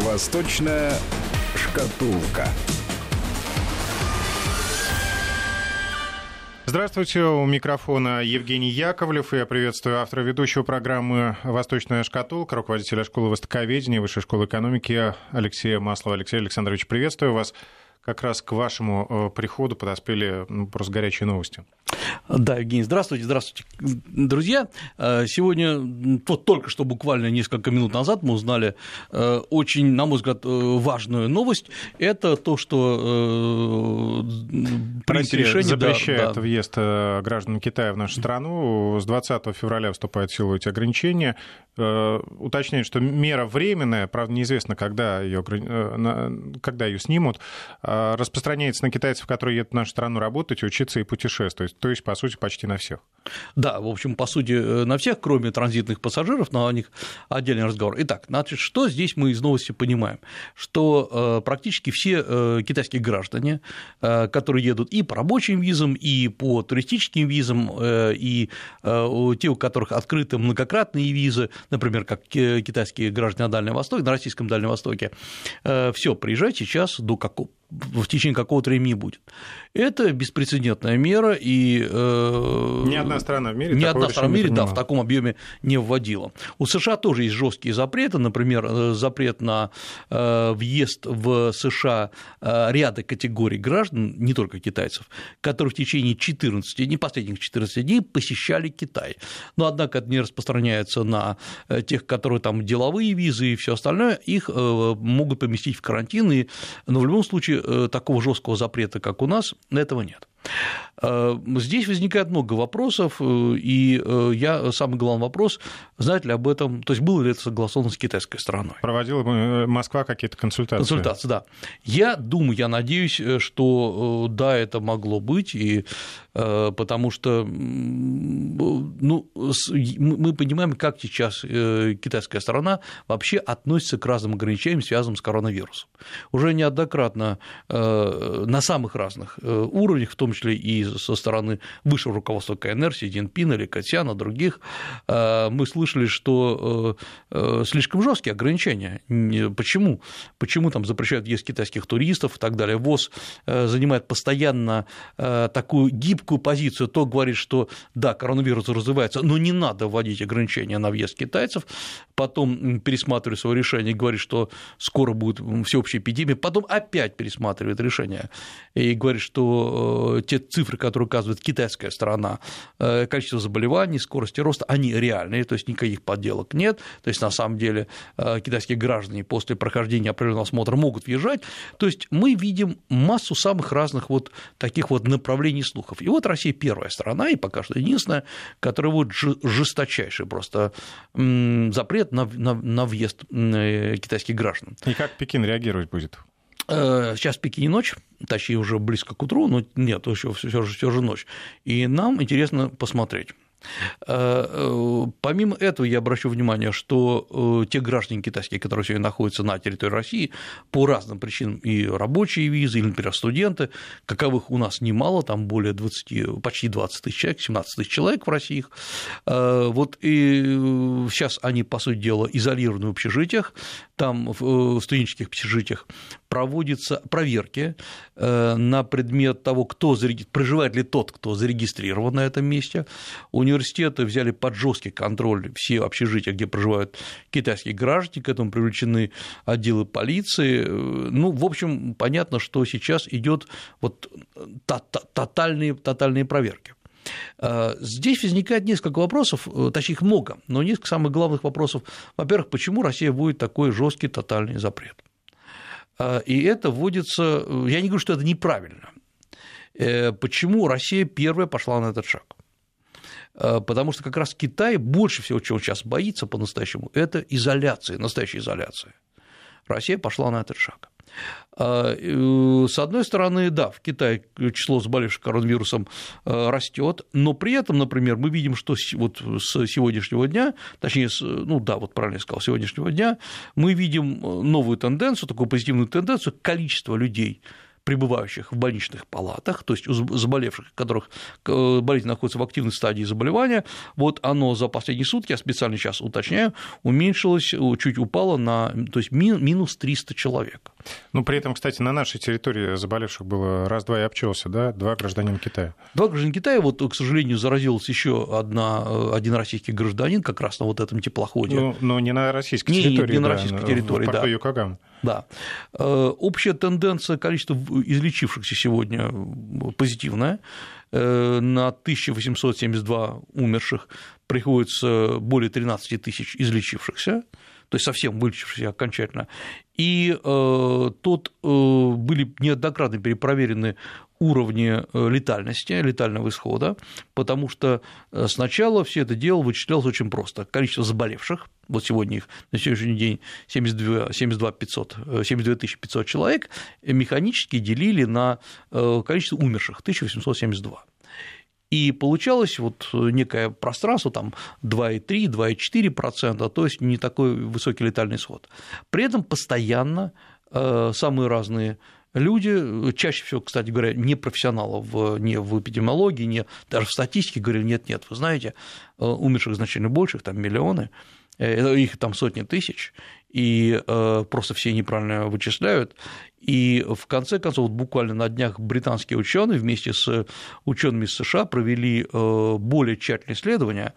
Восточная шкатулка. Здравствуйте, у микрофона Евгений Яковлев. Я приветствую автора ведущего программы «Восточная шкатулка», руководителя школы востоковедения Высшей школы экономики Алексея Маслова. Алексей Александрович, приветствую вас. Как раз к вашему э, приходу подоспели ну, просто горячие новости. Да, Евгений, здравствуйте, здравствуйте, друзья. Э, сегодня, вот только что буквально несколько минут назад мы узнали э, очень, на мой взгляд, важную новость. Это то, что принято решение... запрещает да, да. въезд граждан Китая в нашу страну. С 20 февраля вступают в силу эти ограничения. Уточняют, что мера временная, правда, неизвестно, когда ее, когда ее снимут, распространяется на китайцев, которые едут в нашу страну работать, учиться и путешествовать то есть, по сути, почти на всех. Да, в общем, по сути, э, на всех, кроме транзитных пассажиров, но о них отдельный разговор. Итак, значит, что здесь мы из новости понимаем? Что э, практически все э, китайские граждане, которые едут и по рабочим визам, и по туристическим визам, и те, у которых открыты многократные визы, например, как китайские граждане на Дальнем Востоке, на российском Дальнем Востоке, все, приезжать сейчас до какого в течение какого-то времени будет. Это беспрецедентная мера, и э, ни одна страна в мире, ни одна страна в мире да, в таком объеме не вводила. У США тоже есть жесткие запреты, например, э, запрет на э, въезд в США ряда категорий граждан, не только китайцев, которые в течение 14, не последних 14 дней посещали Китай. Но, однако, это не распространяется на тех, которые там деловые визы и все остальное, их могут поместить в карантин, и, но в любом случае Э, такого жесткого запрета, как у нас, этого нет. Э, здесь возникает много вопросов, э, и я самый главный вопрос, знает ли об этом, то есть было ли это согласовано с китайской стороной. Проводила Москва какие-то консультации? Консультации, да. Я думаю, я надеюсь, что да, это могло быть, и потому что ну, мы понимаем, как сейчас китайская сторона вообще относится к разным ограничениям, связанным с коронавирусом. Уже неоднократно на самых разных уровнях, в том том числе и со стороны высшего руководства КНР, Си Цзиньпина или Катьяна, других, э, мы слышали, что э, э, слишком жесткие ограничения. Почему? Почему там запрещают въезд китайских туристов и так далее? ВОЗ занимает постоянно такую гибкую позицию, то говорит, что да, коронавирус развивается, но не надо вводить ограничения на въезд китайцев, потом пересматривает свое решение и говорит, что скоро будет всеобщая эпидемия, потом опять пересматривает решение и говорит, что те цифры, которые указывает китайская сторона, э, количество заболеваний, скорости роста, они реальные, то есть никаких подделок нет, то есть на самом деле э, китайские граждане после прохождения определенного осмотра могут въезжать, то есть мы видим массу самых разных вот таких вот направлений слухов. И вот Россия первая страна, и пока что единственная, которая вот жесточайший просто запрет на, на, на въезд э, китайских граждан. И как Пекин реагировать будет? Э, сейчас в Пекине ночь, точнее уже близко к утру, но нет, еще все же, же ночь. И нам интересно посмотреть. Э, э, помимо этого, я обращу внимание, что те граждане китайские, которые сегодня находятся на территории России, по разным причинам, и рабочие визы, или, например, студенты, каковых у нас немало, там более 20, почти 20 тысяч человек, 17 тысяч человек в России, вот и сейчас они, по сути дела, изолированы в общежитиях, там в студенческих общежитиях проводятся проверки э, на предмет того, кто проживает ли тот, кто зарегистрирован на этом месте. Университеты взяли под жесткий контроль все общежития, где проживают китайские граждане, к этому привлечены отделы полиции. Ну, в общем, понятно, что сейчас идет вот тотальные, тотальные проверки. Э, здесь возникает несколько вопросов, э, точнее их много, но несколько самых главных вопросов. Во-первых, почему Россия будет такой жесткий тотальный запрет? А, и это вводится, я не говорю, что это неправильно. Э, почему Россия первая пошла на этот шаг? А, потому что как раз Китай больше всего, чего сейчас боится по-настоящему, это изоляция, настоящая изоляция. Россия пошла на этот шаг. А, э, с одной стороны, да, в Китае число заболевших коронавирусом э, растет, но при этом, например, мы видим, что вот с сегодняшнего дня, точнее, ну да, вот правильно я сказал, сегодняшнего дня, мы видим новую тенденцию, такую позитивную тенденцию, количество людей, пребывающих в больничных палатах, то есть заболевших, которых э, болезнь находится в активной стадии заболевания, вот оно за последние сутки, я специально сейчас уточняю, уменьшилось, чуть упало на, то есть минус 300 человек. Ну, при этом, кстати, на нашей территории заболевших было раз-два и обчелся, да, два гражданина Китая. Два гражданина Китая, вот, к сожалению, заразился еще одна, э, один российский гражданин как раз на вот этом теплоходе. Ну, но не на российской не, территории, не, на российской да, территории, да. Да. Э, общая тенденция количества излечившихся сегодня позитивная. Э, на 1872 умерших приходится более 13 тысяч излечившихся то есть совсем вылечившихся окончательно. И э, тут э, были неоднократно перепроверены уровни э, летальности, летального исхода, потому что э, сначала все это дело вычислялось очень просто. Количество заболевших, вот сегодня их на сегодняшний день 72, 72, 500, 72 500 человек, механически делили на э, количество умерших, 1872. И получалось вот некое пространство, там 2,3, 2,4%, то есть не такой высокий летальный исход. При этом постоянно самые разные люди, чаще всего, кстати говоря, не профессионалов не в эпидемиологии, не даже в статистике говорили, нет-нет, вы знаете, э, умерших значительно больше, там миллионы, э, их там сотни тысяч, и э, просто все неправильно вычисляют. И в конце концов, вот буквально на днях британские ученые вместе с учеными из США провели более тщательное исследование,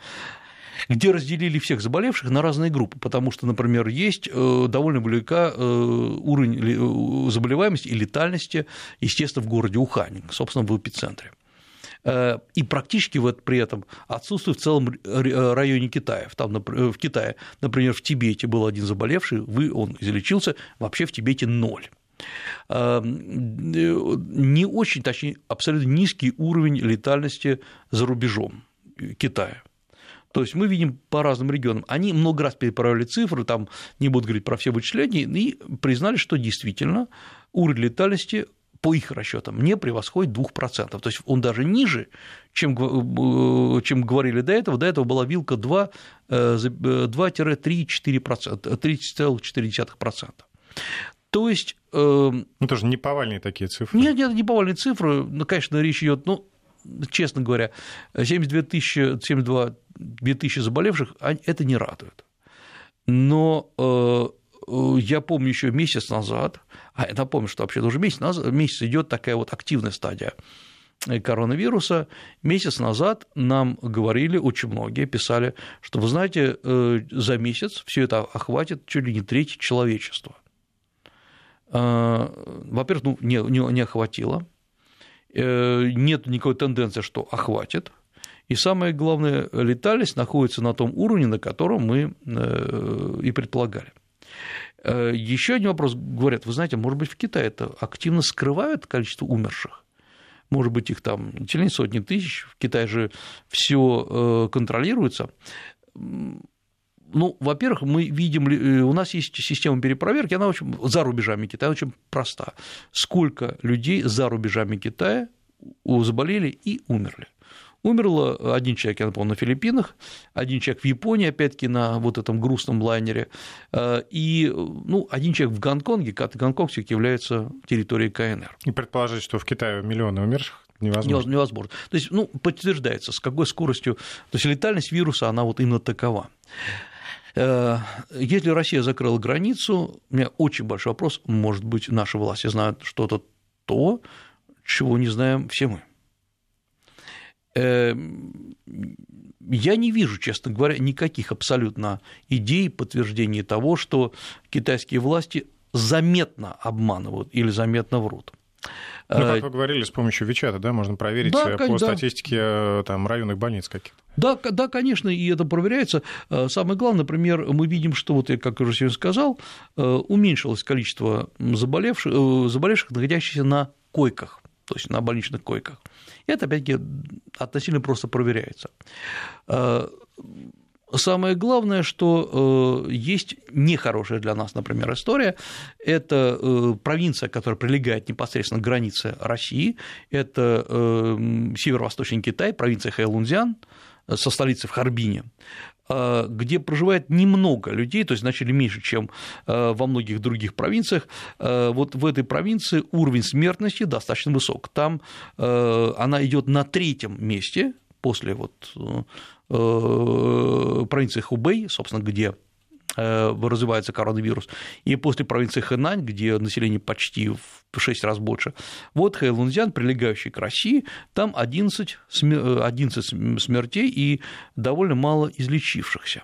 где разделили всех заболевших на разные группы, потому что, например, есть э, довольно велика э, уровень э, заболеваемости и летальности, естественно, в городе Ухань, собственно, в эпицентре. И практически вот при этом отсутствует в целом районе Китая. Там, в Китае, например, в Тибете был один заболевший, он излечился, вообще в Тибете ноль не очень, точнее, абсолютно низкий уровень летальности за рубежом Китая. То есть мы видим по разным регионам. Они много раз переправили цифры, там не буду говорить про все вычисления, и признали, что действительно уровень летальности по их расчетам не превосходит 2%. То есть он даже ниже, чем, э, чем говорили до этого. До этого была вилка 2, 2-3-4%, 3,4%. То есть... Э, ну, тоже не повальные такие цифры. Нет, нет, не повальные цифры. Ну, конечно, речь идет, ну, честно говоря, 72 тысячи, 72 тысячи заболевших, это не радует. Но э, э, я помню еще месяц назад, а я напомню, что вообще уже месяц, назад, месяц идет такая вот активная стадия коронавируса. Месяц назад нам говорили, очень многие писали, что, вы знаете, э, за месяц все это охватит чуть ли не треть человечества. Во-первых, ну, не, не, не охватило. Нет никакой тенденции, что охватит. И самое главное, летальность находится на том уровне, на котором мы э, и предполагали. Э, Еще один вопрос говорят, вы знаете, может быть, в Китае это активно скрывают количество умерших? Может быть, их там сотни тысяч, в Китае же все э, контролируется. Ну, во-первых, мы видим, у нас есть система перепроверки, она очень, за рубежами Китая очень проста. Сколько людей за рубежами Китая заболели и умерли? Умерло один человек, я напомню, на Филиппинах, один человек в Японии, опять-таки, на вот этом грустном лайнере, э, и ну, один человек в Гонконге, Гонконг все-таки является территорией КНР. И предположить, что в Китае миллионы умерших невозможно. Невозможно. То есть, ну, подтверждается, с какой скоростью, то есть летальность вируса, она вот именно такова. Э, если Россия закрыла границу, у меня очень большой вопрос, может быть, наши власти знают что-то то, чего не знаем все мы. Эм, я не вижу, честно говоря, никаких абсолютно идей, подтверждений того, что китайские власти заметно обманывают или заметно врут. Ну, как э, вы говорили, с помощью Вичата, да, можно проверить да, по да. статистике э, там, районных больниц каких-то. Да, да, конечно, и это проверяется. Э, самое главное, например, мы видим, что, вот я как уже сегодня сказал, уменьшилось количество заболевших, заболевших находящихся на койках то есть на больничных койках. И это, опять-таки, относительно просто проверяется. Э, самое главное, что э, есть нехорошая для нас, например, история. Это э, провинция, которая прилегает непосредственно к границе России. Это северо-восточный Китай, провинция Хэйлунцзян. со столицы в Харбине, где проживает немного людей, то есть значительно меньше, чем во многих других провинциях, вот в этой провинции уровень смертности достаточно высок. Там она идет на третьем месте после вот провинции Хубей, собственно, где Э, развивается коронавирус, и после провинции Хэнань, где население почти в 6 раз больше, вот Хэйлунцзян, прилегающий к России, там 11, 11 э, смертей и довольно мало излечившихся.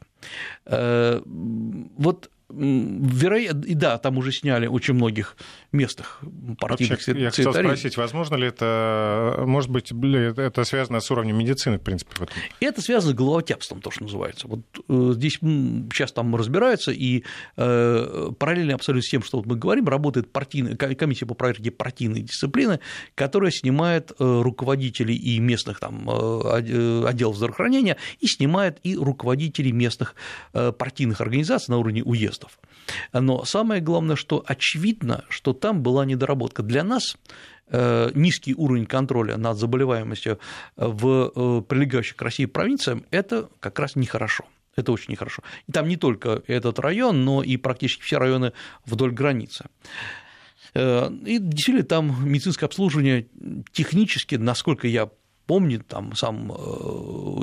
Э, вот Вероятно, и да, там уже сняли очень многих местных партийных Вообще, Я хотел спросить, возможно ли это, может быть, это связано с уровнем медицины, в принципе? В этом? Это связано с головотяпством, то, что называется. Вот э, здесь сейчас там разбираются, и э, параллельно абсолютно с тем, что вот мы говорим, работает партийная, комиссия по проверке партийной дисциплины, которая снимает э, руководителей и местных там, отделов здравоохранения, и снимает и руководителей местных партийных организаций на уровне уезда тестов. Но самое главное, что очевидно, что там была недоработка. Для нас э, низкий уровень контроля над заболеваемостью в э, прилегающих к России провинциях – это как раз нехорошо. Это очень нехорошо. И там не только этот район, но и практически все районы вдоль границы. Э, и действительно там медицинское обслуживание технически, насколько я помню, там сам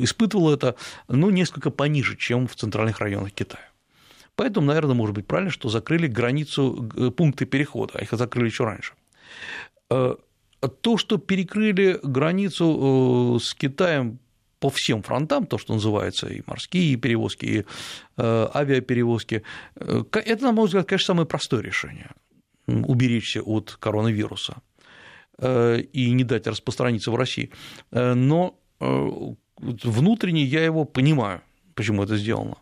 испытывал это, ну, несколько пониже, чем в центральных районах Китая. Поэтому, наверное, может быть правильно, что закрыли границу э, пункты перехода, а их закрыли еще раньше. Э, то, что перекрыли границу э, с Китаем по всем фронтам, то, что называется и морские перевозки, и авиаперевозки, это, на мой взгляд, конечно, самое простое решение – уберечься от коронавируса и не дать распространиться в России. Но внутренне я его понимаю, почему это сделано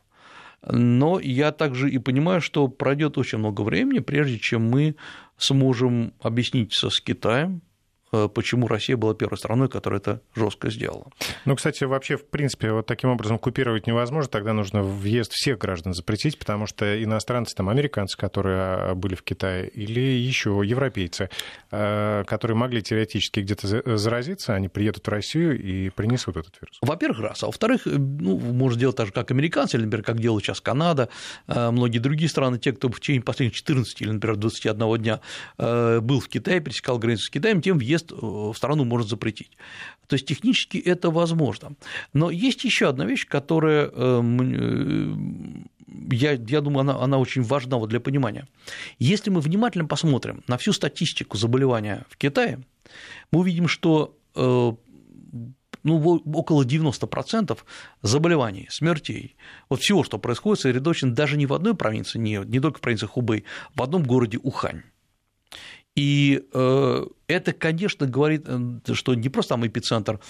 но я также и понимаю, что пройдет очень много времени, прежде чем мы сможем объясниться с Китаем, почему Россия была первой страной, которая это жестко сделала. Ну, кстати, вообще, в принципе, вот таким образом купировать невозможно, тогда нужно въезд всех граждан запретить, потому что иностранцы, там, американцы, которые а, были в Китае, или еще европейцы, э, которые могли теоретически где-то заразиться, они приедут в Россию и принесут этот вирус. Во-первых, раз. А во-вторых, э, ну, можно делать так же, как американцы, или, например, как делают сейчас Канада, многие другие страны, те, кто в течение последних 14 или, например, 21 дня был в Китае, пересекал границу с Китаем, тем въезд въезд в страну может запретить. То есть технически это возможно. Но есть еще одна вещь, которая, э, э, я, я думаю, она, она очень важна вот для понимания. Если мы внимательно посмотрим на всю статистику заболевания в Китае, мы увидим, что э, ну, около 90% заболеваний, смертей, вот всего, что происходит, сосредоточено даже не в одной провинции, не, не только в провинции Хубэй, в одном городе Ухань. И э, это, конечно, говорит, э, что не просто там эпицентр,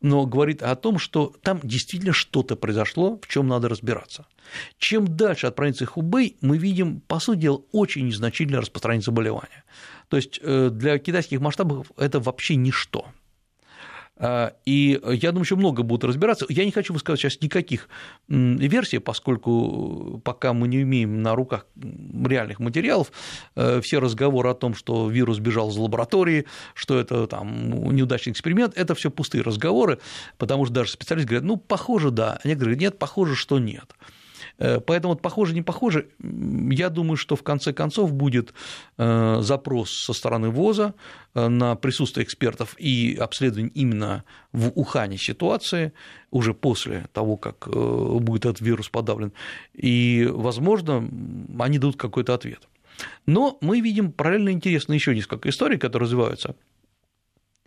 но говорит о том, что там действительно что-то произошло, в чем надо разбираться. Чем дальше от провинции Хубэй, мы видим, по сути дела, очень незначительное распространение заболевания. То есть э, для китайских масштабов это вообще ничто. А, и я думаю, еще много будут разбираться. Я не хочу высказать сейчас никаких версий, поскольку пока мы не имеем на руках реальных материалов, э, все разговоры о том, что вирус бежал из лаборатории, что это там неудачный эксперимент, это все пустые разговоры, потому что даже специалисты говорят, ну, похоже, да, а некоторые говорят, нет, похоже, что нет. Э, поэтому вот похоже, не похоже, я думаю, что в конце концов будет э, запрос со стороны ВОЗа э, на присутствие экспертов и обследование именно в Ухане ситуации уже после того, как будет этот вирус подавлен, и, возможно, они дадут какой-то ответ. Но мы видим параллельно интересно еще несколько историй, которые развиваются.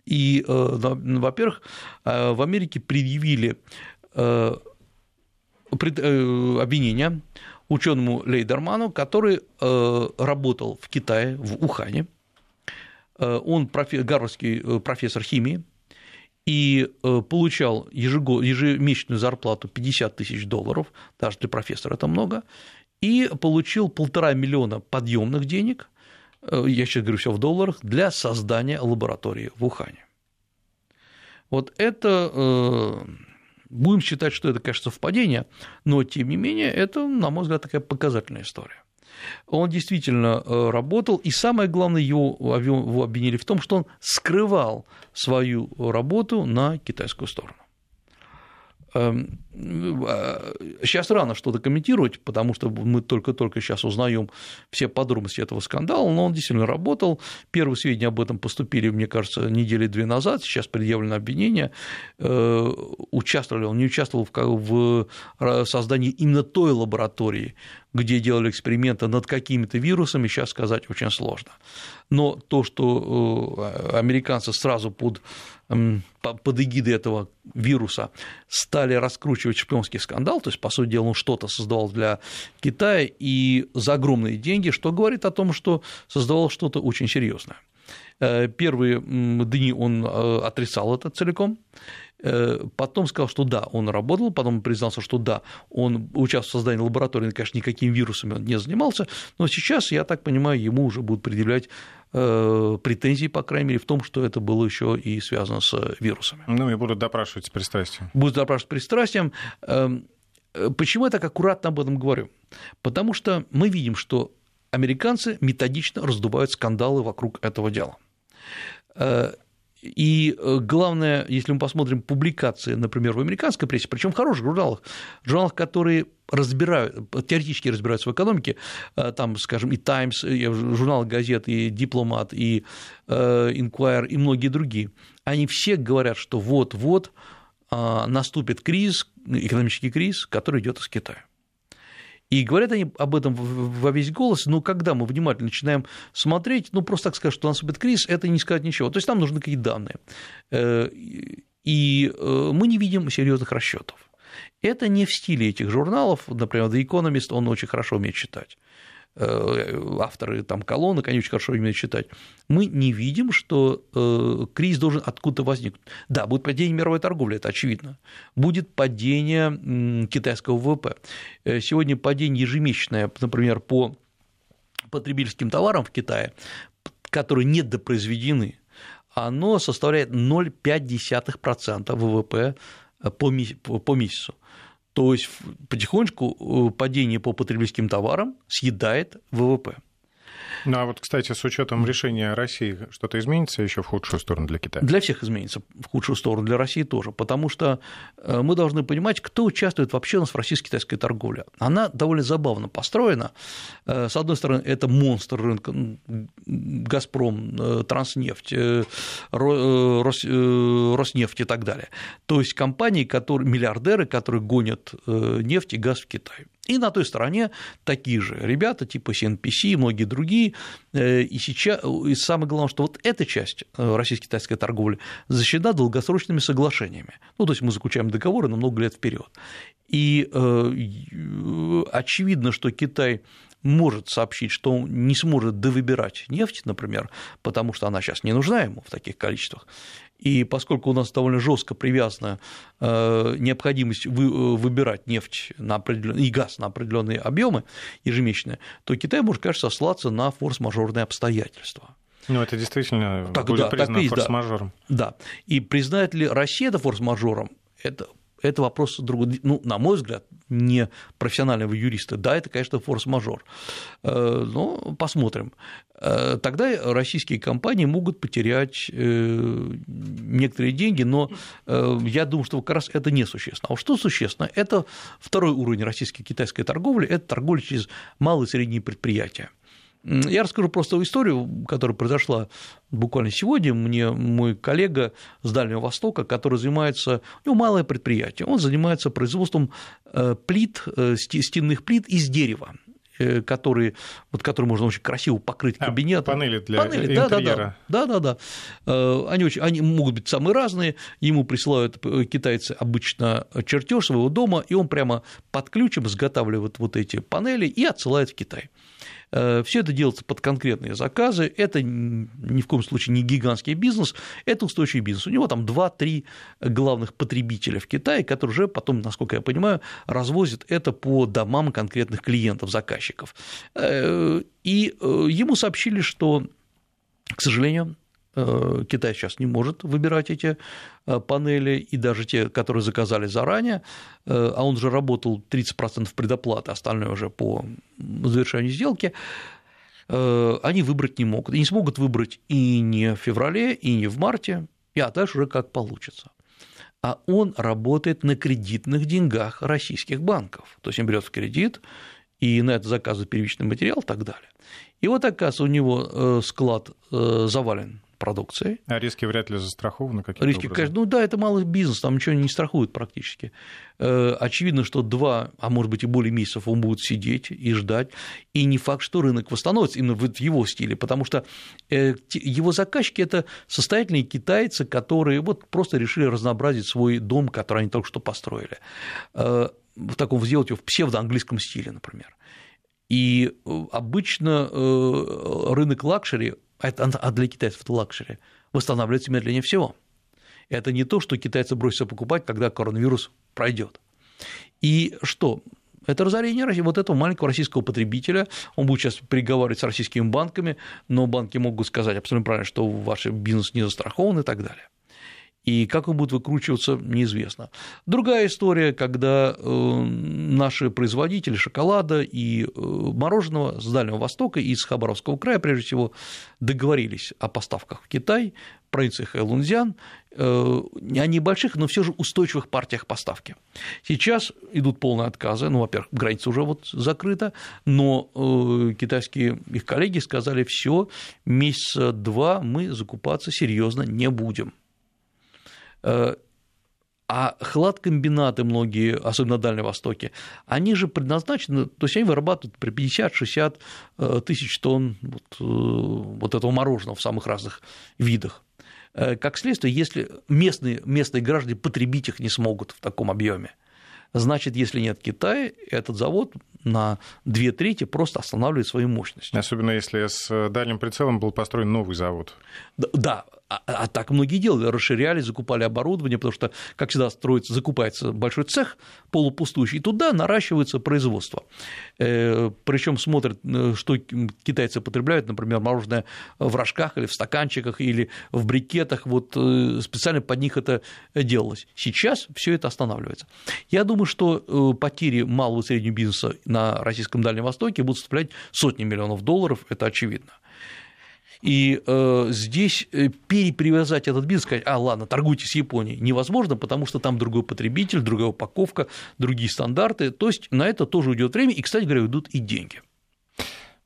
И, во-первых, в Америке предъявили Э, обвинения ученому Лейдерману, который э, работал в Китае, в Ухане. Э, он гарвардский профессор химии и получал ежемесячную зарплату 50 тысяч долларов, даже для профессора это много, и получил полтора миллиона подъемных денег, я сейчас говорю все в долларах, для создания лаборатории в Ухане. Вот это Будем считать, что это, конечно, совпадение, но, тем не менее, это, на мой взгляд, такая показательная история. Он действительно э, работал, и самое главное, его, его обвинили в том, что он скрывал свою работу на китайскую сторону. Сейчас эм, рано что-то комментировать, потому что мы только-только сейчас узнаем все подробности этого скандала, но он действительно работал. Первые сведения об этом поступили, мне кажется, недели две назад, сейчас предъявлено обвинение. Э, участвовал он, не участвовал в создании именно той лаборатории, где делали эксперименты над какими-то вирусами, сейчас сказать очень сложно. Но то, что э, американцы сразу под, под эгидой этого вируса стали раскручивать шпионский скандал, то есть, по сути дела, он что-то создавал для Китая и за огромные деньги, что говорит о том, что создавал что-то очень серьезное. Э, первые дни он э, отрицал это целиком, потом сказал, что да, он работал, потом признался, что да, он участвовал в создании лаборатории, конечно, никакими вирусами он не занимался, но сейчас, я так понимаю, ему уже будут предъявлять э, претензии, по крайней мере, в том, что это было еще и связано с вирусами. Ну и будут допрашивать с пристрастием. Будут допрашивать с пристрастием. Эм, э, почему я так аккуратно об этом говорю? Потому что мы видим, что американцы методично раздувают скандалы вокруг этого дела. И э, главное, если мы посмотрим публикации, например, в американской прессе, причем в хороших журналах, журналах, которые разбирают, теоретически разбираются в экономике, э, там, скажем, и Times, и журнал газет, и Дипломат, и э, Inquirer, и многие другие, они все говорят, что вот-вот наступит кризис, экономический кризис, который идет из Китая. И говорят они об этом во весь голос, но когда мы внимательно начинаем смотреть, ну, просто так сказать, что наступит кризис, это не сказать ничего. То есть там нужны какие-то данные. Э, и э, мы не видим серьезных расчетов. Это не в стиле этих журналов, например, The Economist, он очень хорошо умеет читать. Э, авторы там колонок, они очень хорошо умеют читать, мы не видим, что э, кризис должен откуда-то возникнуть. Да, будет падение мировой торговли, это очевидно. Будет падение китайского ВВП. Э, сегодня падение ежемесячное, например, по потребительским товарам в Китае, которые недопроизведены, оно составляет 0,5% ВВП по месяцу. То есть потихонечку э, падение по потребительским товарам съедает ВВП. Ну а вот, кстати, с учетом решения России что-то изменится еще в худшую сторону для Китая? Для всех изменится в худшую сторону, для России тоже, потому что э, мы должны понимать, кто участвует вообще у нас в российско-китайской торговле. Она довольно забавно построена. Э, с одной стороны, это монстр рынка Газпром, э, Транснефть, Роснефть и так далее. То есть компании, которые, миллиардеры, которые гонят нефть и газ в Китай. И на той стороне такие же ребята, типа CNPC и многие другие. Э, и сейчас, и самое главное, что вот эта часть э, российско-китайской торговли защищена долгосрочными соглашениями. Ну, то есть мы заключаем договоры на много лет вперед. И э, очевидно, что Китай может сообщить, что он не сможет довыбирать нефть, например, потому что она сейчас не нужна ему в таких количествах, и поскольку у нас довольно жестко привязана э, необходимость выбирать нефть на и газ на определенные объемы ежемесячные, то Китай может, конечно, сослаться на форс-мажорные обстоятельства. Ну, это действительно так, будет да, признано форс-мажором. Да. да. И признает ли Россия это форс-мажором, это это вопрос другой. Ну, на мой взгляд, не профессионального юриста. Да, это, конечно, форс-мажор. Э, но посмотрим. Э, тогда российские компании могут потерять э, некоторые деньги, но я думаю, что как раз это несущественно. А вот что существенно? Это второй уровень российско-китайской торговли – это торговля через малые и средние предприятия. Я расскажу просто историю, которая произошла буквально сегодня. Мне мой коллега с Дальнего Востока, который занимается, у него малое предприятие, он занимается производством э, плит, э, стенных плит из дерева э, которые, вот, которые можно очень красиво покрыть кабинет. А, панели для панели, интерьера. Да, да, да. да. Они, очень, они могут быть самые разные. Ему присылают китайцы обычно чертеж своего дома, и он прямо под ключем изготавливает вот эти панели и отсылает в Китай. Э, Все это делается под конкретные заказы. Это ни в коем случае не гигантский бизнес, это устойчивый бизнес. У него там 2-3 главных потребителя в Китае, которые уже потом, насколько я понимаю, развозят это по домам конкретных клиентов, заказчиков. Э, и э, ему сообщили, что, к сожалению, Китай сейчас не может выбирать эти э, панели, и даже те, которые заказали заранее, э, а он же работал 30% предоплаты, остальное уже по завершению сделки, они выбрать не могут. И не смогут выбрать и не в феврале, и не в марте, и а дальше уже как получится. а он работает на кредитных деньгах российских банков. То есть он берет в кредит, и на это заказывает первичный материал и так далее. И вот, оказывается, у него э, склад э, завален продукцией. А риски вряд ли застрахованы какие-то Риски, образом? конечно, ну да, это малый бизнес, там ничего не страхуют практически. Э, очевидно, что два, а может быть и более месяцев он будет сидеть и ждать, и не факт, что рынок восстановится именно в его стиле, потому что его заказчики – это состоятельные китайцы, которые вот просто решили разнообразить свой дом, который они только что построили в таком сделать его в псевдоанглийском стиле, например. И э, обычно э, рынок luxury, а, для китайцев это luxury, восстанавливается медленнее всего. Это не то, что китайцы бросятся покупать, когда коронавирус пройдет. И что? Это разорение вот этого маленького российского потребителя. Он будет сейчас переговаривать с российскими банками, но банки могут сказать абсолютно правильно, что ваш бизнес не застрахован и так далее и как он будет выкручиваться, неизвестно. Другая история, когда э, наши производители шоколада и э, мороженого с Дальнего Востока и из Хабаровского края, прежде всего, договорились о поставках в Китай, провинции Хэлунзян, э, о небольших, но все же устойчивых партиях поставки. Сейчас идут полные отказы, ну, во-первых, граница уже вот закрыта, но китайские их коллеги сказали, все, месяца два мы закупаться серьезно не будем. Э, а хладкомбинаты многие, особенно на Дальнем Востоке, они же предназначены, то есть они вырабатывают при 50-60 э, тысяч тонн вот, э, вот этого мороженого в самых разных видах. Как следствие, если местные, местные граждане потребить их не смогут в таком объеме, значит, если нет Китая, этот завод на две трети просто останавливает свою мощность. Особенно если с дальним прицелом был построен новый завод. Да, а, а так многие делали, расширяли, закупали оборудование, потому что, как всегда, строится, закупается большой цех полупустующий, и туда наращивается производство. Э, Причем смотрят, э, что китайцы потребляют, например, мороженое в рожках или в стаканчиках или в брикетах, вот э, специально под них это делалось. Сейчас все это останавливается. Я думаю, что потери малого и среднего бизнеса на российском Дальнем Востоке будут составлять сотни миллионов долларов, это очевидно. И э, здесь э, перепривязать этот бизнес, сказать, а, ладно, торгуйте с Японией, невозможно, потому что там другой потребитель, другая упаковка, другие стандарты. То есть на это тоже уйдет время, и, кстати говоря, идут и деньги.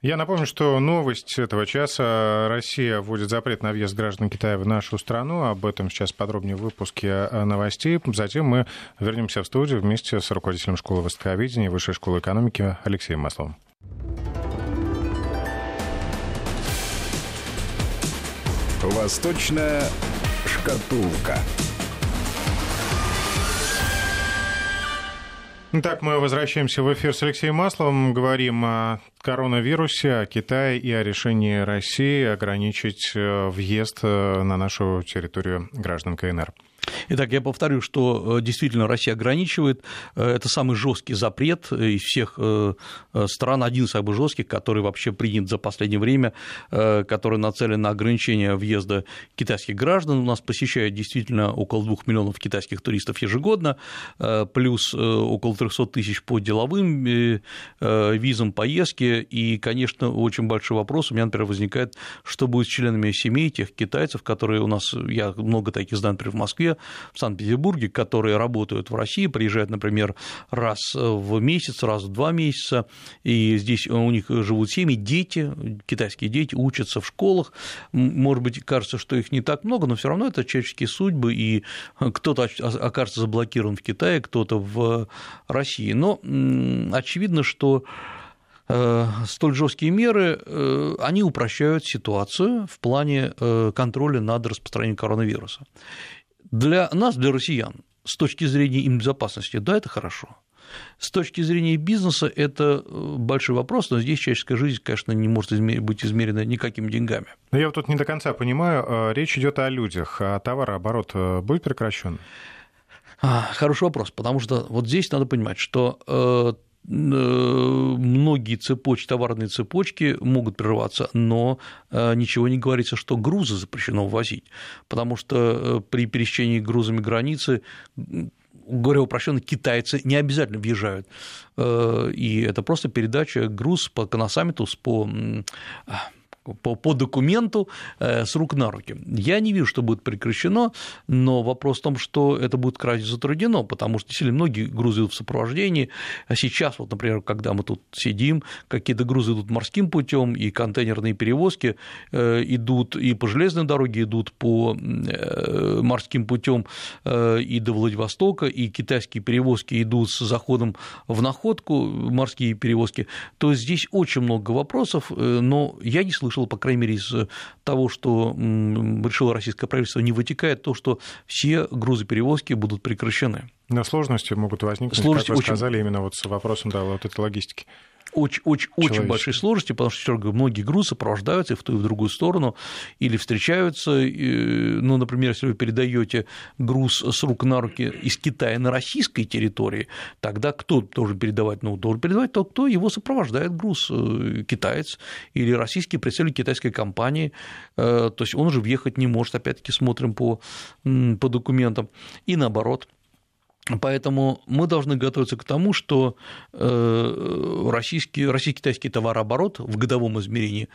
Я напомню, что новость этого часа. Россия вводит запрет на въезд граждан Китая в нашу страну. Об этом сейчас подробнее в выпуске новостей. Затем мы вернемся в студию вместе с руководителем школы востоковедения Высшей школы экономики Алексеем Масловым. Восточная шкатулка. Так, мы возвращаемся в эфир с Алексеем Масловым. Говорим о коронавирусе, о Китае и о решении России ограничить э, въезд э, на нашу территорию граждан КНР. Итак, я повторю, что э, действительно Россия ограничивает. Э, это самый жесткий запрет из всех э, стран, один из самых жестких, который вообще принят за последнее время, который нацелен на ограничение въезда китайских граждан. У нас посещает действительно около двух миллионов китайских туристов ежегодно, плюс около 300 тысяч по деловым визам поездки. И, конечно, очень большой вопрос у меня, например, возникает, что будет с членами семей тех китайцев, которые у нас, я много таких знаю, например, в Москве, в Санкт-Петербурге, которые работают в России, приезжают, например, раз в месяц, раз в два месяца, и здесь у них живут семьи, дети, китайские дети учатся в школах, может быть, кажется, что их не так много, но все равно это человеческие судьбы, и кто-то окажется заблокирован в Китае, кто-то в России. Но очевидно, что э, столь жесткие меры, э, они упрощают ситуацию в плане э, контроля над распространением коронавируса. Для нас, для россиян, с точки зрения им безопасности, да, это хорошо. С точки зрения бизнеса это э, большой вопрос, но здесь человеческая жизнь, конечно, не может быть измерена никакими деньгами. Но я вот тут не до конца понимаю, э, речь идет о людях, а товарооборот э, будет прекращен? А, хороший вопрос, потому что вот здесь надо понимать, что многие цепочки, товарные цепочки могут прерваться, но э, ничего не говорится, что грузы запрещено ввозить, потому что э, при пересечении грузами границы говоря упрощенно, китайцы не обязательно въезжают. И это просто передача груз по коносамитус, по по, по, документу э, с рук на руки. Я не вижу, что будет прекращено, но вопрос в том, что это будет крайне затруднено, потому что действительно многие грузы идут в сопровождении, а сейчас, вот, например, когда мы тут сидим, какие-то грузы идут морским путем, и контейнерные перевозки э, идут и по железной дороге, идут по э, морским путем э, и до Владивостока, и китайские перевозки идут с заходом в находку, морские перевозки, то здесь очень много вопросов, но я не слышал, по крайней мере, из того, что решило российское правительство, не вытекает то, что все грузоперевозки будут прекращены. Но сложности могут возникнуть, Сложности как вы очень... сказали, именно вот с вопросом да, вот этой логистики очень, очень, очень большие сложности, потому что, еще многие грузы сопровождаются и в ту и в другую сторону, или встречаются, ну, например, если вы передаете груз с рук на руки из Китая на российской территории, тогда кто должен передавать? Ну, должен передавать тот, кто его сопровождает груз, э, китаец или российский представитель китайской компании, э, то есть он же въехать не может, опять-таки смотрим по, по документам, и наоборот – Поэтому мы должны готовиться к тому, что э, российский, российско-китайский товарооборот в годовом измерении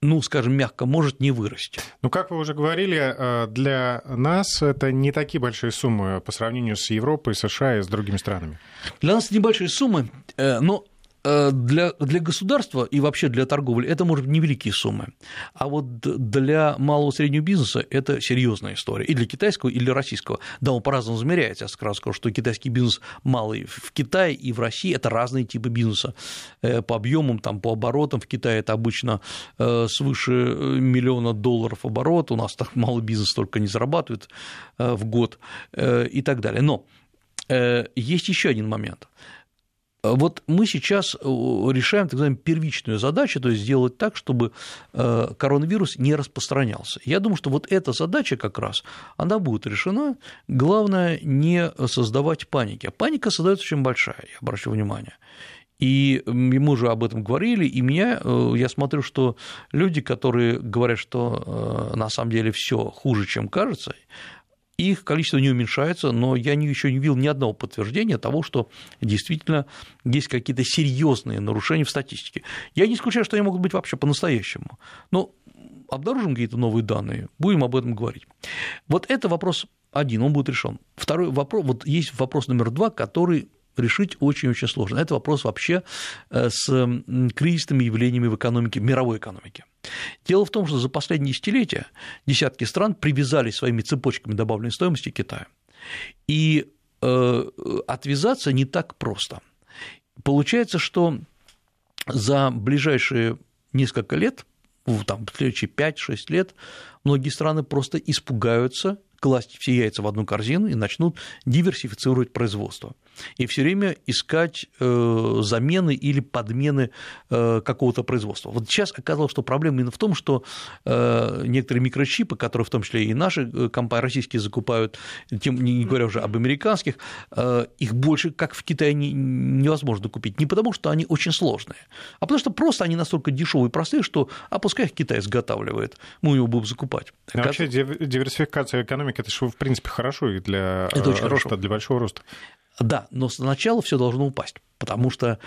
ну, скажем мягко, может не вырасти. Ну, как вы уже говорили, э, для нас это не такие большие суммы по сравнению с Европой, США и с другими странами. Для нас это небольшие суммы, э, но Э, для, для государства и вообще для торговли это, может быть, невеликие суммы. А вот для малого и среднего бизнеса это серьезная история. И для китайского, и для российского. Да, он по-разному измеряется. Я сразу скажу, что китайский бизнес малый в Китае и в России – это разные типы бизнеса. Э, по объемам, там, по оборотам в Китае это обычно э, свыше миллиона долларов оборот. У нас так малый бизнес только не зарабатывает в год и так далее. Но есть еще один момент – вот мы сейчас э, решаем так называемую первичную задачу, то есть сделать так, чтобы э, коронавирус не распространялся. Я думаю, что вот эта задача как раз, она будет решена. Главное не создавать паники. А паника создается очень большая, я обращу внимание. И мы уже об этом говорили, и меня, э, я смотрю, что люди, которые говорят, что на самом деле все хуже, чем кажется, их количество не уменьшается, но я еще не видел ни одного подтверждения того, что действительно есть какие-то серьезные нарушения в статистике. Я не исключаю, что они могут быть вообще по-настоящему. Но обнаружим какие-то новые данные, будем об этом говорить. Вот это вопрос один, он будет решен. Второй вопрос, вот есть вопрос номер два, который решить очень-очень сложно. Это вопрос вообще э, с кризисными явлениями в экономике, мировой экономике. Дело в том, что за последние десятилетия десятки стран привязались своими цепочками добавленной стоимости к Китаю. И э, отвязаться не так просто. Получается, что за ближайшие несколько лет, там, в следующие 5-6 лет, многие страны просто испугаются класть все яйца в одну корзину и начнут диверсифицировать производство и все время искать э, замены или подмены э, какого-то производства. Вот сейчас оказалось, что проблема именно в том, что э, некоторые микрочипы, которые в том числе и наши компании российские закупают, тем не говоря уже об американских, их больше, как в Китае, невозможно купить. Не потому, что они очень сложные, а потому что просто они настолько дешевые и простые, что а пускай их Китай изготавливает, мы его будем закупать. Но вообще диверсификация экономики это же в принципе хорошо и для это роста, хорошо. для большого роста. Да, но сначала все должно упасть, потому что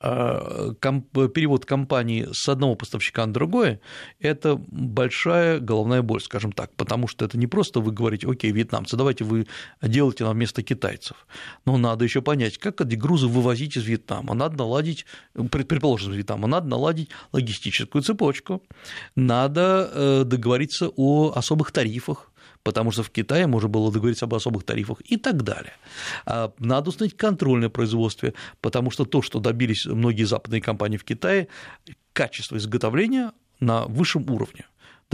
э, перевод компании с одного поставщика на другое – это большая головная боль, скажем так, потому что это не просто вы говорите, окей, вьетнамцы, давайте вы делайте нам вместо китайцев, но надо еще понять, как эти грузы вывозить из Вьетнама, надо наладить, предположим, из Вьетнама, надо наладить логистическую цепочку, надо э, договориться о особых тарифах, потому что в Китае можно было договориться об особых тарифах и так далее. А надо установить контроль на производстве, потому что то, что добились многие западные компании в Китае, качество изготовления на высшем уровне.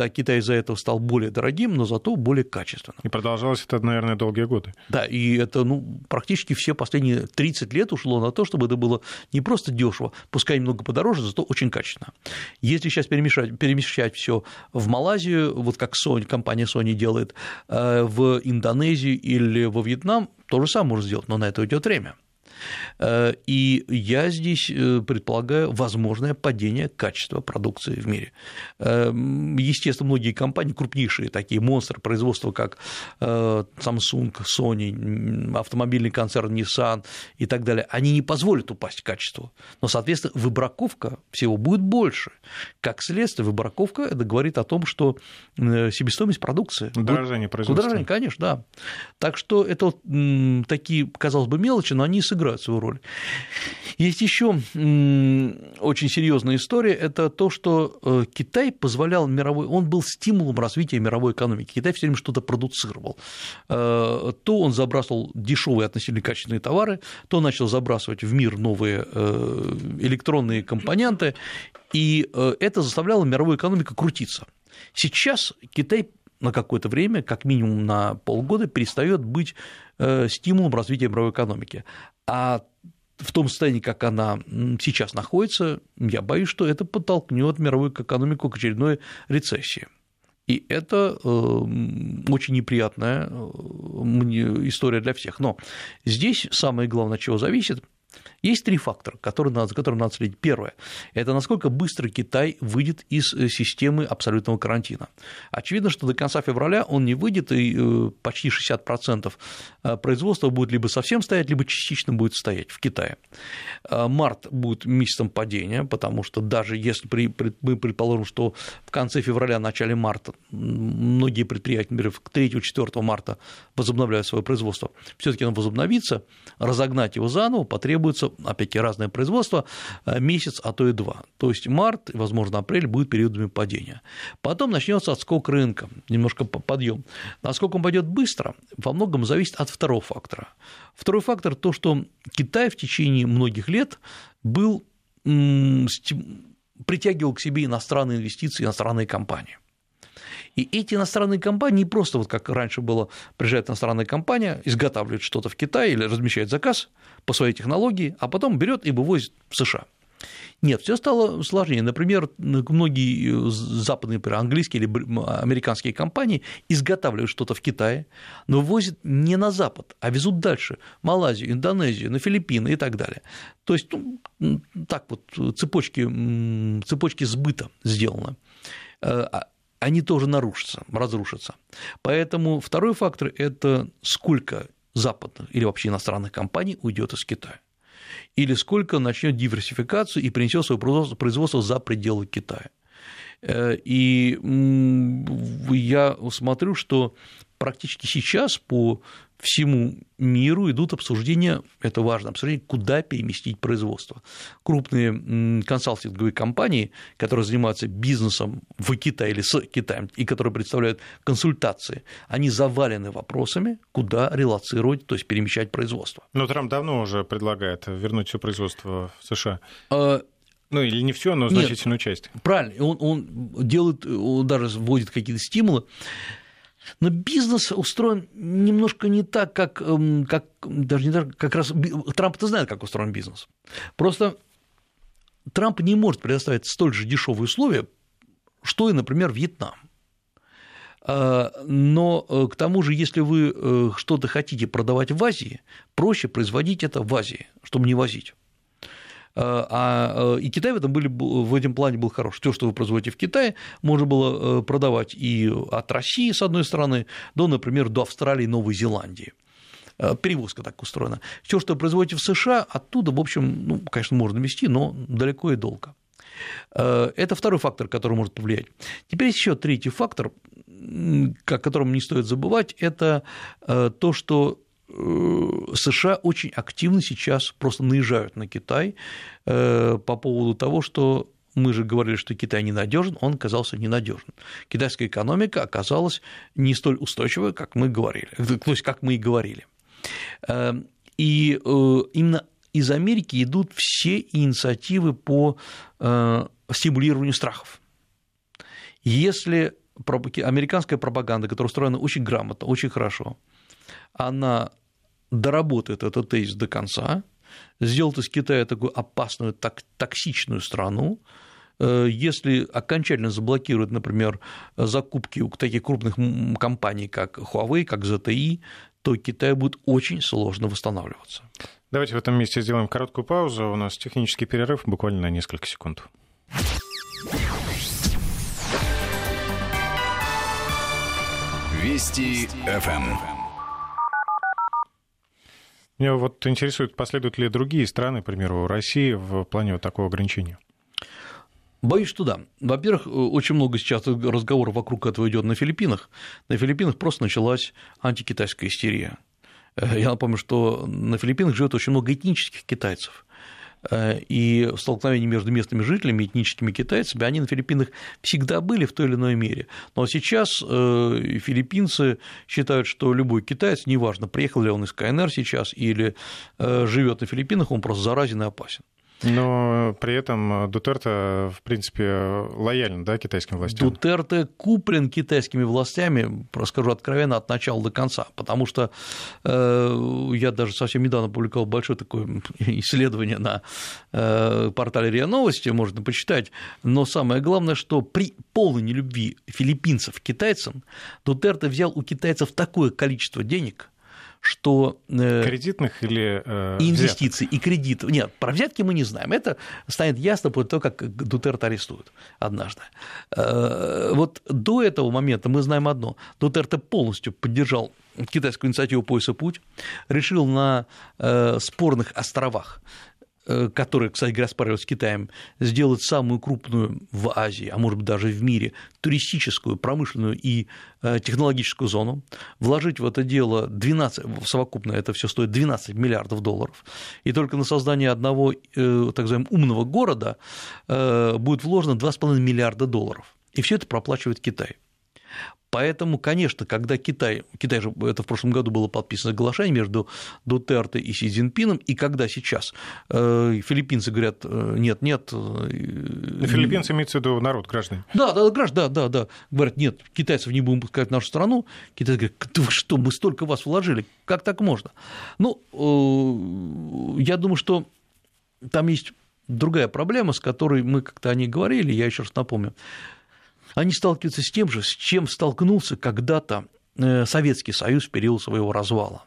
Да, Китай из-за этого стал более дорогим, но зато более качественным. И продолжалось это, наверное, долгие годы. Да, и это ну, практически все последние 30 лет ушло на то, чтобы это было не просто дешево, пускай немного подороже, зато очень качественно. Если сейчас перемешать, перемещать все в Малайзию, вот как Sony, компания Sony делает, э, в Индонезию или во Вьетнам, то же самое можно сделать, но на это уйдет время. Э, и я здесь э, предполагаю возможное падение качества продукции в мире. Естественно, многие компании, крупнейшие такие монстры производства, как Samsung, Sony, автомобильный концерн Nissan и так далее, они не позволят упасть качеству. Но, соответственно, выбраковка всего будет больше. Как следствие, выбраковка это говорит о том, что себестоимость продукции. Удорожание производства. Удорожание, конечно, да. Так что это вот такие, казалось бы, мелочи, но они сыграют свою роль. Есть еще очень серьезная история, это то, что э, Китай позволял мировой, он был стимулом развития мировой экономики. Китай все время что-то продуцировал. Э, то он забрасывал дешевые относительно качественные товары, то начал забрасывать в мир новые э, электронные компоненты, и это заставляло мировую экономику крутиться. Сейчас Китай на какое-то время, как минимум на полгода, перестает быть стимулом развития мировой экономики. А в том состоянии, как она сейчас находится, я боюсь, что это подтолкнет мировую экономику к очередной рецессии. И это э, очень неприятная э, история для всех. Но здесь самое главное, чего зависит, есть три фактора, которые надо, за которыми надо следить. Первое – это насколько быстро Китай выйдет из э, системы абсолютного карантина. Очевидно, что до конца февраля он не выйдет, и э, почти 60% э, производства будет либо совсем стоять, либо частично будет стоять в Китае. Март будет месяцем падения, потому что даже если мы предположим, что в конце февраля, начале марта многие предприятия, например, 3-4 марта возобновляют свое производство, все таки оно возобновится, разогнать его заново потребуется опять-таки, разное производство, э, месяц, а то и два. То есть март, возможно, апрель будет периодами падения. Потом начнется отскок рынка, немножко подъем. Насколько он пойдет быстро, во многом зависит от второго фактора. Второй фактор – то, что Китай в течение многих лет был притягивал к себе иностранные инвестиции, иностранные компании. И эти иностранные компании не просто, вот как раньше было, приезжает иностранная компания, изготавливает что-то в Китае или размещает заказ по своей технологии, а потом берет и вывозит в США. Нет, все стало сложнее. Например, многие э, западные, например, английские или американские компании изготавливают что-то в Китае, но возят не на Запад, а везут дальше – Малайзию, Индонезию, на Филиппины и так далее. То есть, ну, так вот, цепочки, цепочки сбыта сделаны. Они тоже нарушатся, разрушатся. Поэтому второй фактор – это сколько западных или вообще иностранных компаний уйдет из Китая или сколько начнет диверсификацию и принесет свое производство за пределы Китая. Э, и я смотрю, что практически сейчас по всему миру идут обсуждения, это важно, обсуждение, куда переместить производство. Крупные консалтинговые компании, которые занимаются бизнесом в Китае или с Китаем, и которые представляют консультации, они завалены вопросами, куда релацировать, то есть перемещать производство. Но Трамп давно уже предлагает вернуть все производство в США. А... Ну, или не все, но значительную Нет, часть. Правильно, он, он делает, он даже вводит какие-то стимулы. Но бизнес устроен немножко не так, как, эм, как даже не так, как раз Трамп-то знает, как устроен бизнес. Просто Трамп не может предоставить столь же дешевые условия, что и, например, Вьетнам. А, но э, к тому же, если вы э, что-то хотите продавать в Азии, проще производить это в Азии, чтобы не возить. Э, а, э, и Китай в этом, были, в этом плане был хорош. Все, что вы производите в Китае, можно было э, продавать и от России, с одной стороны, до, например, до Австралии и Новой Зеландии перевозка так устроена. Все, что производите в США, оттуда, в общем, ну, конечно, можно вести, но далеко и долго. Это второй фактор, который может повлиять. Теперь еще третий фактор, о котором не стоит забывать, это то, что США очень активно сейчас просто наезжают на Китай э, по поводу того, что мы же говорили, что Китай ненадежен, он оказался ненадежен. Китайская экономика оказалась не столь устойчивой, как мы говорили, то есть как мы и говорили. Э, и именно из Америки идут все инициативы по стимулированию страхов. Если американская пропаганда, которая устроена очень грамотно, очень хорошо, она доработает этот тезис до конца, сделает из Китая такую опасную, так, токсичную страну, э, если окончательно заблокирует, например, закупки у таких крупных компаний, как Huawei, как ZTE, то Китаю будет очень сложно восстанавливаться. Давайте в этом месте сделаем короткую паузу. У нас технический перерыв буквально на несколько секунд. Вести ФМ. Меня вот интересует, последуют ли другие страны, к примеру, России, в плане вот такого ограничения? Боюсь, что да. Во-первых, очень много сейчас разговоров вокруг этого идет на Филиппинах. На Филиппинах просто началась антикитайская истерия. Э, я напомню, что на Филиппинах живет очень много этнических китайцев. Э, и столкновения между местными жителями, этническими китайцами, они на Филиппинах всегда были в той или иной мере. Но сейчас э, филиппинцы считают, что любой китаец, неважно, приехал ли он из КНР сейчас или живет на Филиппинах, он просто заразен и опасен. Но при этом Дутерте, в принципе, лоялен да, китайским властям. Дутерте куплен китайскими властями, расскажу откровенно, от начала до конца, потому что э, я даже совсем недавно публиковал большое такое исследование на э, портале РИА Новости, можно почитать, но самое главное, что при полной нелюбви филиппинцев к китайцам Дутерте взял у китайцев такое количество денег – что... Э, Кредитных или э, И инвестиций, взяток? и кредитов. Нет, про взятки мы не знаем. Это станет ясно после того, как Дутерт арестуют однажды. Э, вот до этого момента мы знаем одно. Дутерте полностью поддержал китайскую инициативу «Пояса путь», решил на э, спорных островах которая, кстати говоря, спарилась с Китаем, сделать самую крупную в Азии, а может быть даже в мире, туристическую, промышленную и э, технологическую зону, вложить в это дело 12, совокупно это все стоит 12 миллиардов долларов, и только на создание одного, э, так называемого, умного города будет вложено 2,5 миллиарда долларов. И все это проплачивает Китай. Поэтому, конечно, когда Китай, Китай же это в прошлом году было подписано соглашение между Дутерте и Си Цзиньпином, и когда сейчас э, филиппинцы говорят, э, нет, нет. Э, филиппинцы имеется в виду народ, граждане. Да, да, граждане, да, да, да. Говорят, нет, китайцев не будем пускать в нашу страну. Китайцы говорят, вы что, мы столько вас вложили, как так можно? Ну, я думаю, что там есть другая проблема, с которой мы как-то о ней говорили, я еще раз напомню они сталкиваются с тем же, с чем столкнулся когда-то э, Советский Союз в период своего развала,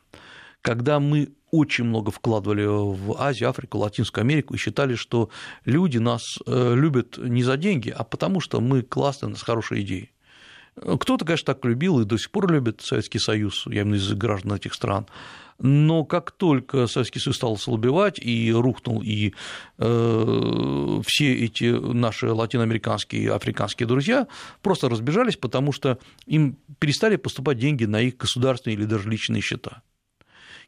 когда мы очень много вкладывали в Азию, Африку, Латинскую Америку и считали, что люди нас э, любят не за деньги, а потому что мы классные, у нас хорошие идеи. Кто-то, конечно, так любил и до сих пор любит Советский Союз, я имею в виду граждан этих стран, но как только Советский Союз стал слабевать и рухнул, и э, все эти наши латиноамериканские и африканские друзья просто разбежались, потому что им перестали поступать деньги на их государственные или даже личные счета.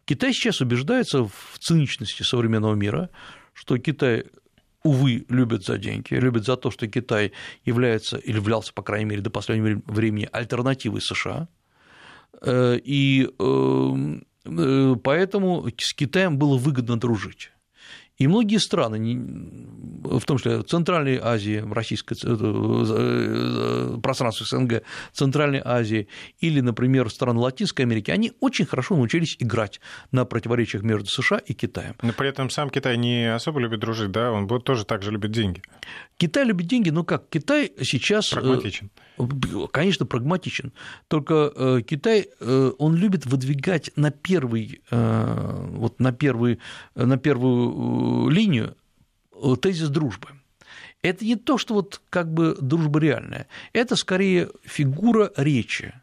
Китай сейчас убеждается в циничности современного мира, что Китай увы, любят за деньги, любят за то, что Китай является или являлся, по крайней мере, до последнего времени альтернативой США. Э, и эм, Э, поэтому с Китаем было выгодно дружить. И многие страны, в том числе Центральной Азии, российское э, э, пространство СНГ, Центральной Азии или, например, страны Латинской Америки, они очень хорошо научились играть на противоречиях между США и Китаем. Но при этом сам Китай не особо любит дружить, да, он тоже так же любит деньги. Китай любит деньги, но как? Китай сейчас... Прагматичен. Конечно, прагматичен. Только Китай, он любит выдвигать на первый, вот на первый, на первую линию э, тезис дружбы. Это не то, что вот как бы дружба реальная, это скорее фигура речи,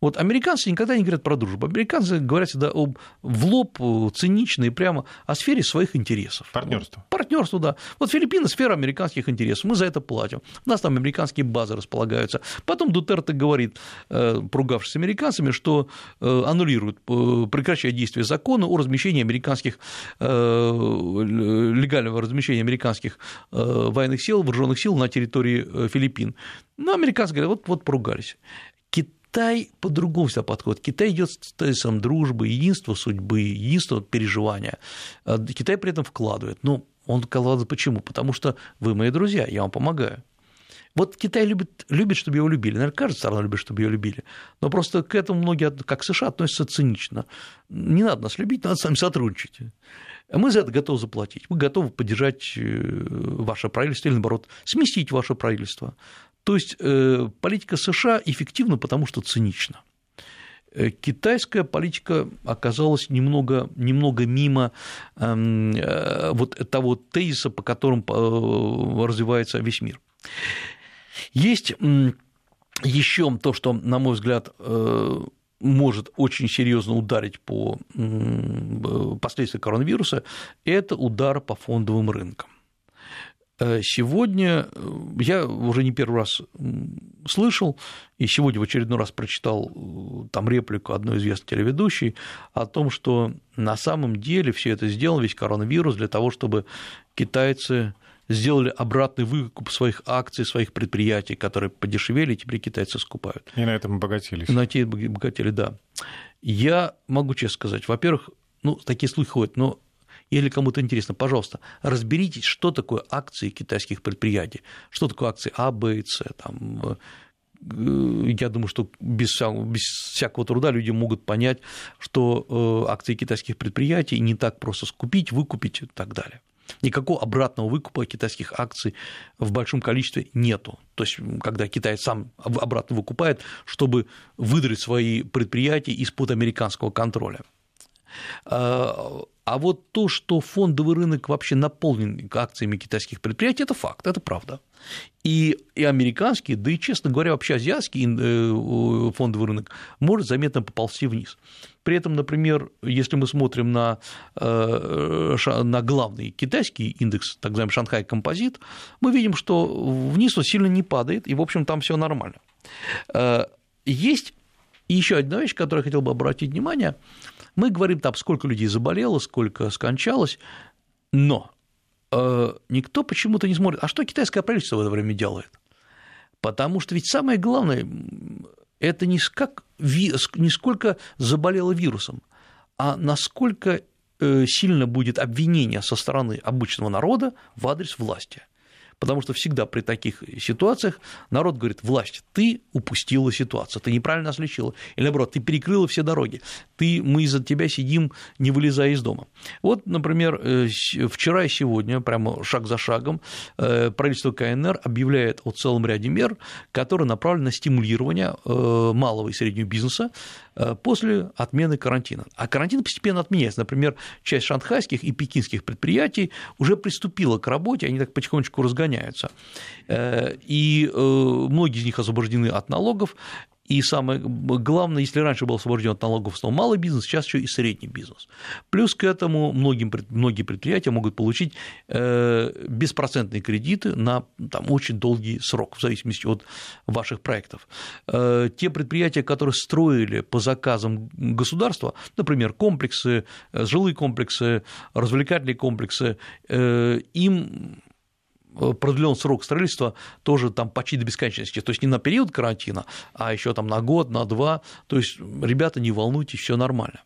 вот американцы никогда не говорят про дружбу. Американцы говорят всегда об, в лоб, цинично и прямо о сфере своих интересов. Партнерство. Партнерство, да. Вот Филиппины – сфера американских интересов, мы за это платим. У нас там американские базы располагаются. Потом Дутерте говорит, э, поругавшись с американцами, что э, аннулирует, э, прекращает действие закона о размещении американских, легального размещения американских военных сил, вооруженных сил на территории Филиппин. Но американцы говорят, вот, вот поругались. Китай по-другому себя подходит. Китай идет с тезисом дружбы, единства судьбы, единства переживания. А Китай при этом вкладывает. Ну, он вкладывает почему? Потому что вы мои друзья, я вам помогаю. Вот Китай любит, любит, чтобы его любили. Наверное, каждая сторона любит, чтобы ее любили. Но просто к этому многие, как США, относятся цинично. Не надо нас любить, надо с нами сотрудничать. Мы за это готовы заплатить. Мы готовы поддержать э, ваше правительство или, наоборот, сместить ваше правительство. То есть э, политика США эффективна, потому что цинична. Э, китайская политика оказалась немного, немного мимо эм, э, вот того тезиса, по которым э, развивается весь мир. Есть еще то, что, на мой взгляд, может очень серьезно ударить по последствиям коронавируса, это удар по фондовым рынкам. Э, сегодня э, я уже не первый раз слышал, и сегодня в очередной раз прочитал э, там реплику одной известной телеведущей о том, что на самом деле все это сделано, весь коронавирус, для того, чтобы китайцы сделали обратный выкуп своих акций, своих предприятий, которые подешевели, и теперь китайцы скупают. И на этом обогатились. И на этом обогатили, да. Я могу честно сказать, во-первых, ну, такие слухи ходят, но если кому-то интересно, пожалуйста, разберитесь, что такое акции китайских предприятий, что такое акции А, Б и С. Там, э, я думаю, что без без всякого труда люди могут понять, что э, акции китайских предприятий не так просто скупить, выкупить и так далее. Никакого обратного выкупа китайских акций в большом количестве нету. То есть, когда Китай сам обратно выкупает, чтобы выдрать свои предприятия из-под американского контроля. А, а вот то, что фондовый рынок вообще наполнен акциями китайских предприятий, это факт, это правда. И, и американский, да и, честно говоря, вообще азиатский э, фондовый рынок может заметно поползти вниз. При этом, например, если мы смотрим на, э, на главный китайский индекс, так называемый Шанхай Композит, мы видим, что вниз он сильно не падает, и, в общем, там все нормально. Э, есть еще одна вещь, которую я хотел бы обратить внимание – мы говорим там, сколько людей заболело, сколько скончалось, но э, никто почему-то не смотрит, а что китайское правительство в это время делает? Потому что ведь самое главное, это не, как, не сколько заболело вирусом, а насколько э, сильно будет обвинение со стороны обычного народа в адрес власти – потому что всегда при таких ситуациях народ говорит, власть, ты упустила ситуацию, ты неправильно нас лечила, или наоборот, ты перекрыла все дороги, ты, мы из-за тебя сидим, не вылезая из дома. Вот, например, э, вчера и сегодня, прямо шаг за шагом, э, правительство КНР объявляет о целом ряде мер, которые направлены на стимулирование э, малого и среднего бизнеса после отмены карантина. А карантин постепенно отменяется. Например, часть шанхайских и пекинских предприятий уже приступила к работе, они так потихонечку разгоняются разгоняются. Э, и э, многие из них освобождены от налогов, и самое главное, если раньше был освобожден от налогов снова малый бизнес, сейчас еще и средний бизнес. Плюс к этому многим, многие предприятия могут получить э, беспроцентные кредиты на там, очень долгий срок, в зависимости от ваших проектов. Те предприятия, которые строили по заказам государства, например, комплексы, жилые комплексы, развлекательные комплексы, им Э, продлен срок строительства тоже там почти до бесконечности, то есть не на период карантина, а еще там на год, на два, то есть, ребята, не волнуйтесь, все нормально.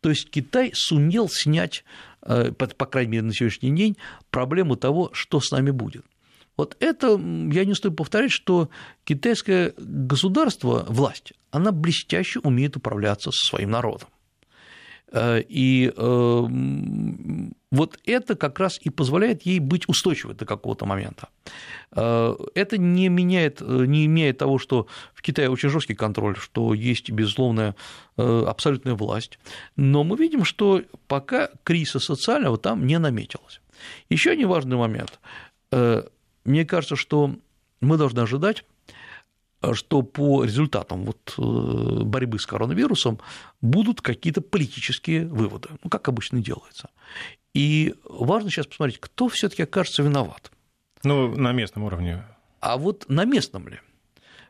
То есть Китай сумел снять, э, по крайней мере, на сегодняшний день, проблему того, что с нами будет. Вот это, я не устаю повторять, что китайское государство, власть, она блестяще умеет управляться со своим народом. Э, и вот это как раз и позволяет ей быть устойчивой до какого-то момента. Э, это не меняет, не имеет того, что в Китае очень жесткий контроль, что есть, безусловная э, абсолютная власть. Но мы видим, что пока кризиса социального там не наметилось. Еще один важный момент. Э, мне кажется, что мы должны ожидать что по результатам вот борьбы с коронавирусом будут какие-то политические выводы, ну, как обычно делается. И важно сейчас посмотреть, кто все-таки окажется виноват. Ну, на местном уровне. А вот на местном ли?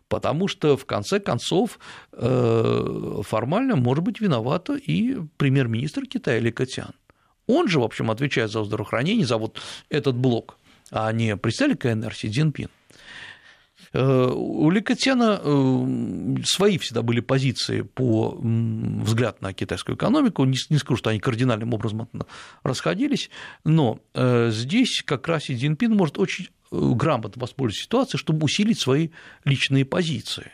Потому что, в конце концов, э, формально может быть виновата и премьер-министр Китая Ли Катян. Он же, в общем, отвечает за здравоохранение, за вот этот блок, а не представитель КНР Си Цзиньпин. Э, у Ликотена э, свои всегда были позиции по взгляд на китайскую экономику, не скажу, что они кардинальным образом расходились, но э, здесь как раз Си Цзиньпин может очень грамотно воспользоваться ситуацией, чтобы усилить свои личные позиции.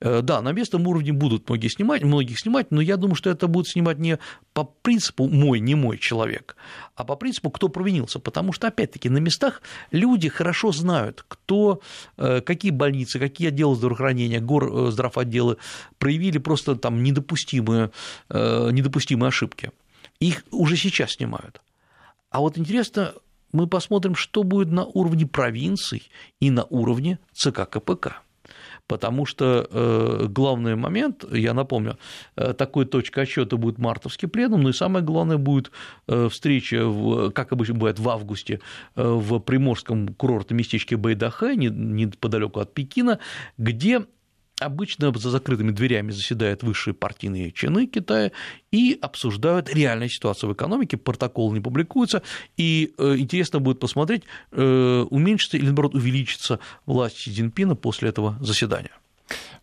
Э, да, на местном уровне будут многие снимать, многих снимать, но я думаю, что это будут снимать не по принципу мой, не мой человек, а по принципу, кто провинился. Потому что, опять-таки, на местах люди хорошо знают, кто, э, какие больницы, какие отделы здравоохранения, гор э, здравотделы проявили просто там недопустимые, недопустимые ошибки. Их уже сейчас снимают. А вот интересно, мы посмотрим, что будет на уровне провинций и на уровне ЦК КПК потому что э, главный момент, я напомню, э, такой точкой отсчета будет мартовский пленум, но и самое главное будет э, встреча, в, как обычно бывает в августе, в приморском курортном местечке Байдахэ, неподалеку от Пекина, где Обычно за закрытыми дверями заседают высшие партийные чины Китая и обсуждают реальную ситуацию в экономике, протокол не публикуется, и интересно будет посмотреть, уменьшится или, наоборот, увеличится власть Си Цзиньпина после этого заседания.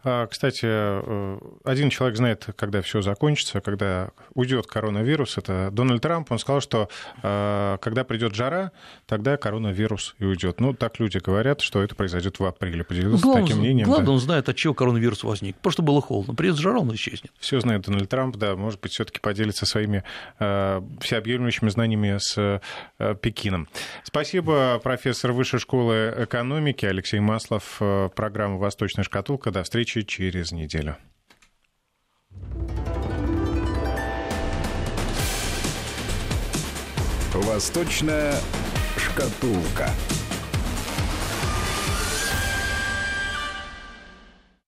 А, кстати, э, один человек знает, когда все закончится, когда уйдет коронавирус, это Дональд Трамп. Он сказал, что э, когда придет жара, тогда коронавирус и уйдет. Ну, так люди говорят, что это произойдет в апреле. Поделился главное, таким мнением. Главное, да. он знает, от чего коронавирус возник. Просто было холодно. Придет жара, он исчезнет. Все знает Дональд Трамп, да, может быть, все-таки поделится своими э, всеобъемлющими знаниями с Пекином. Спасибо, профессор Высшей школы экономики Алексей Маслов. Программа «Восточная шкатулка». До встречи встречи через неделю. Восточная шкатулка.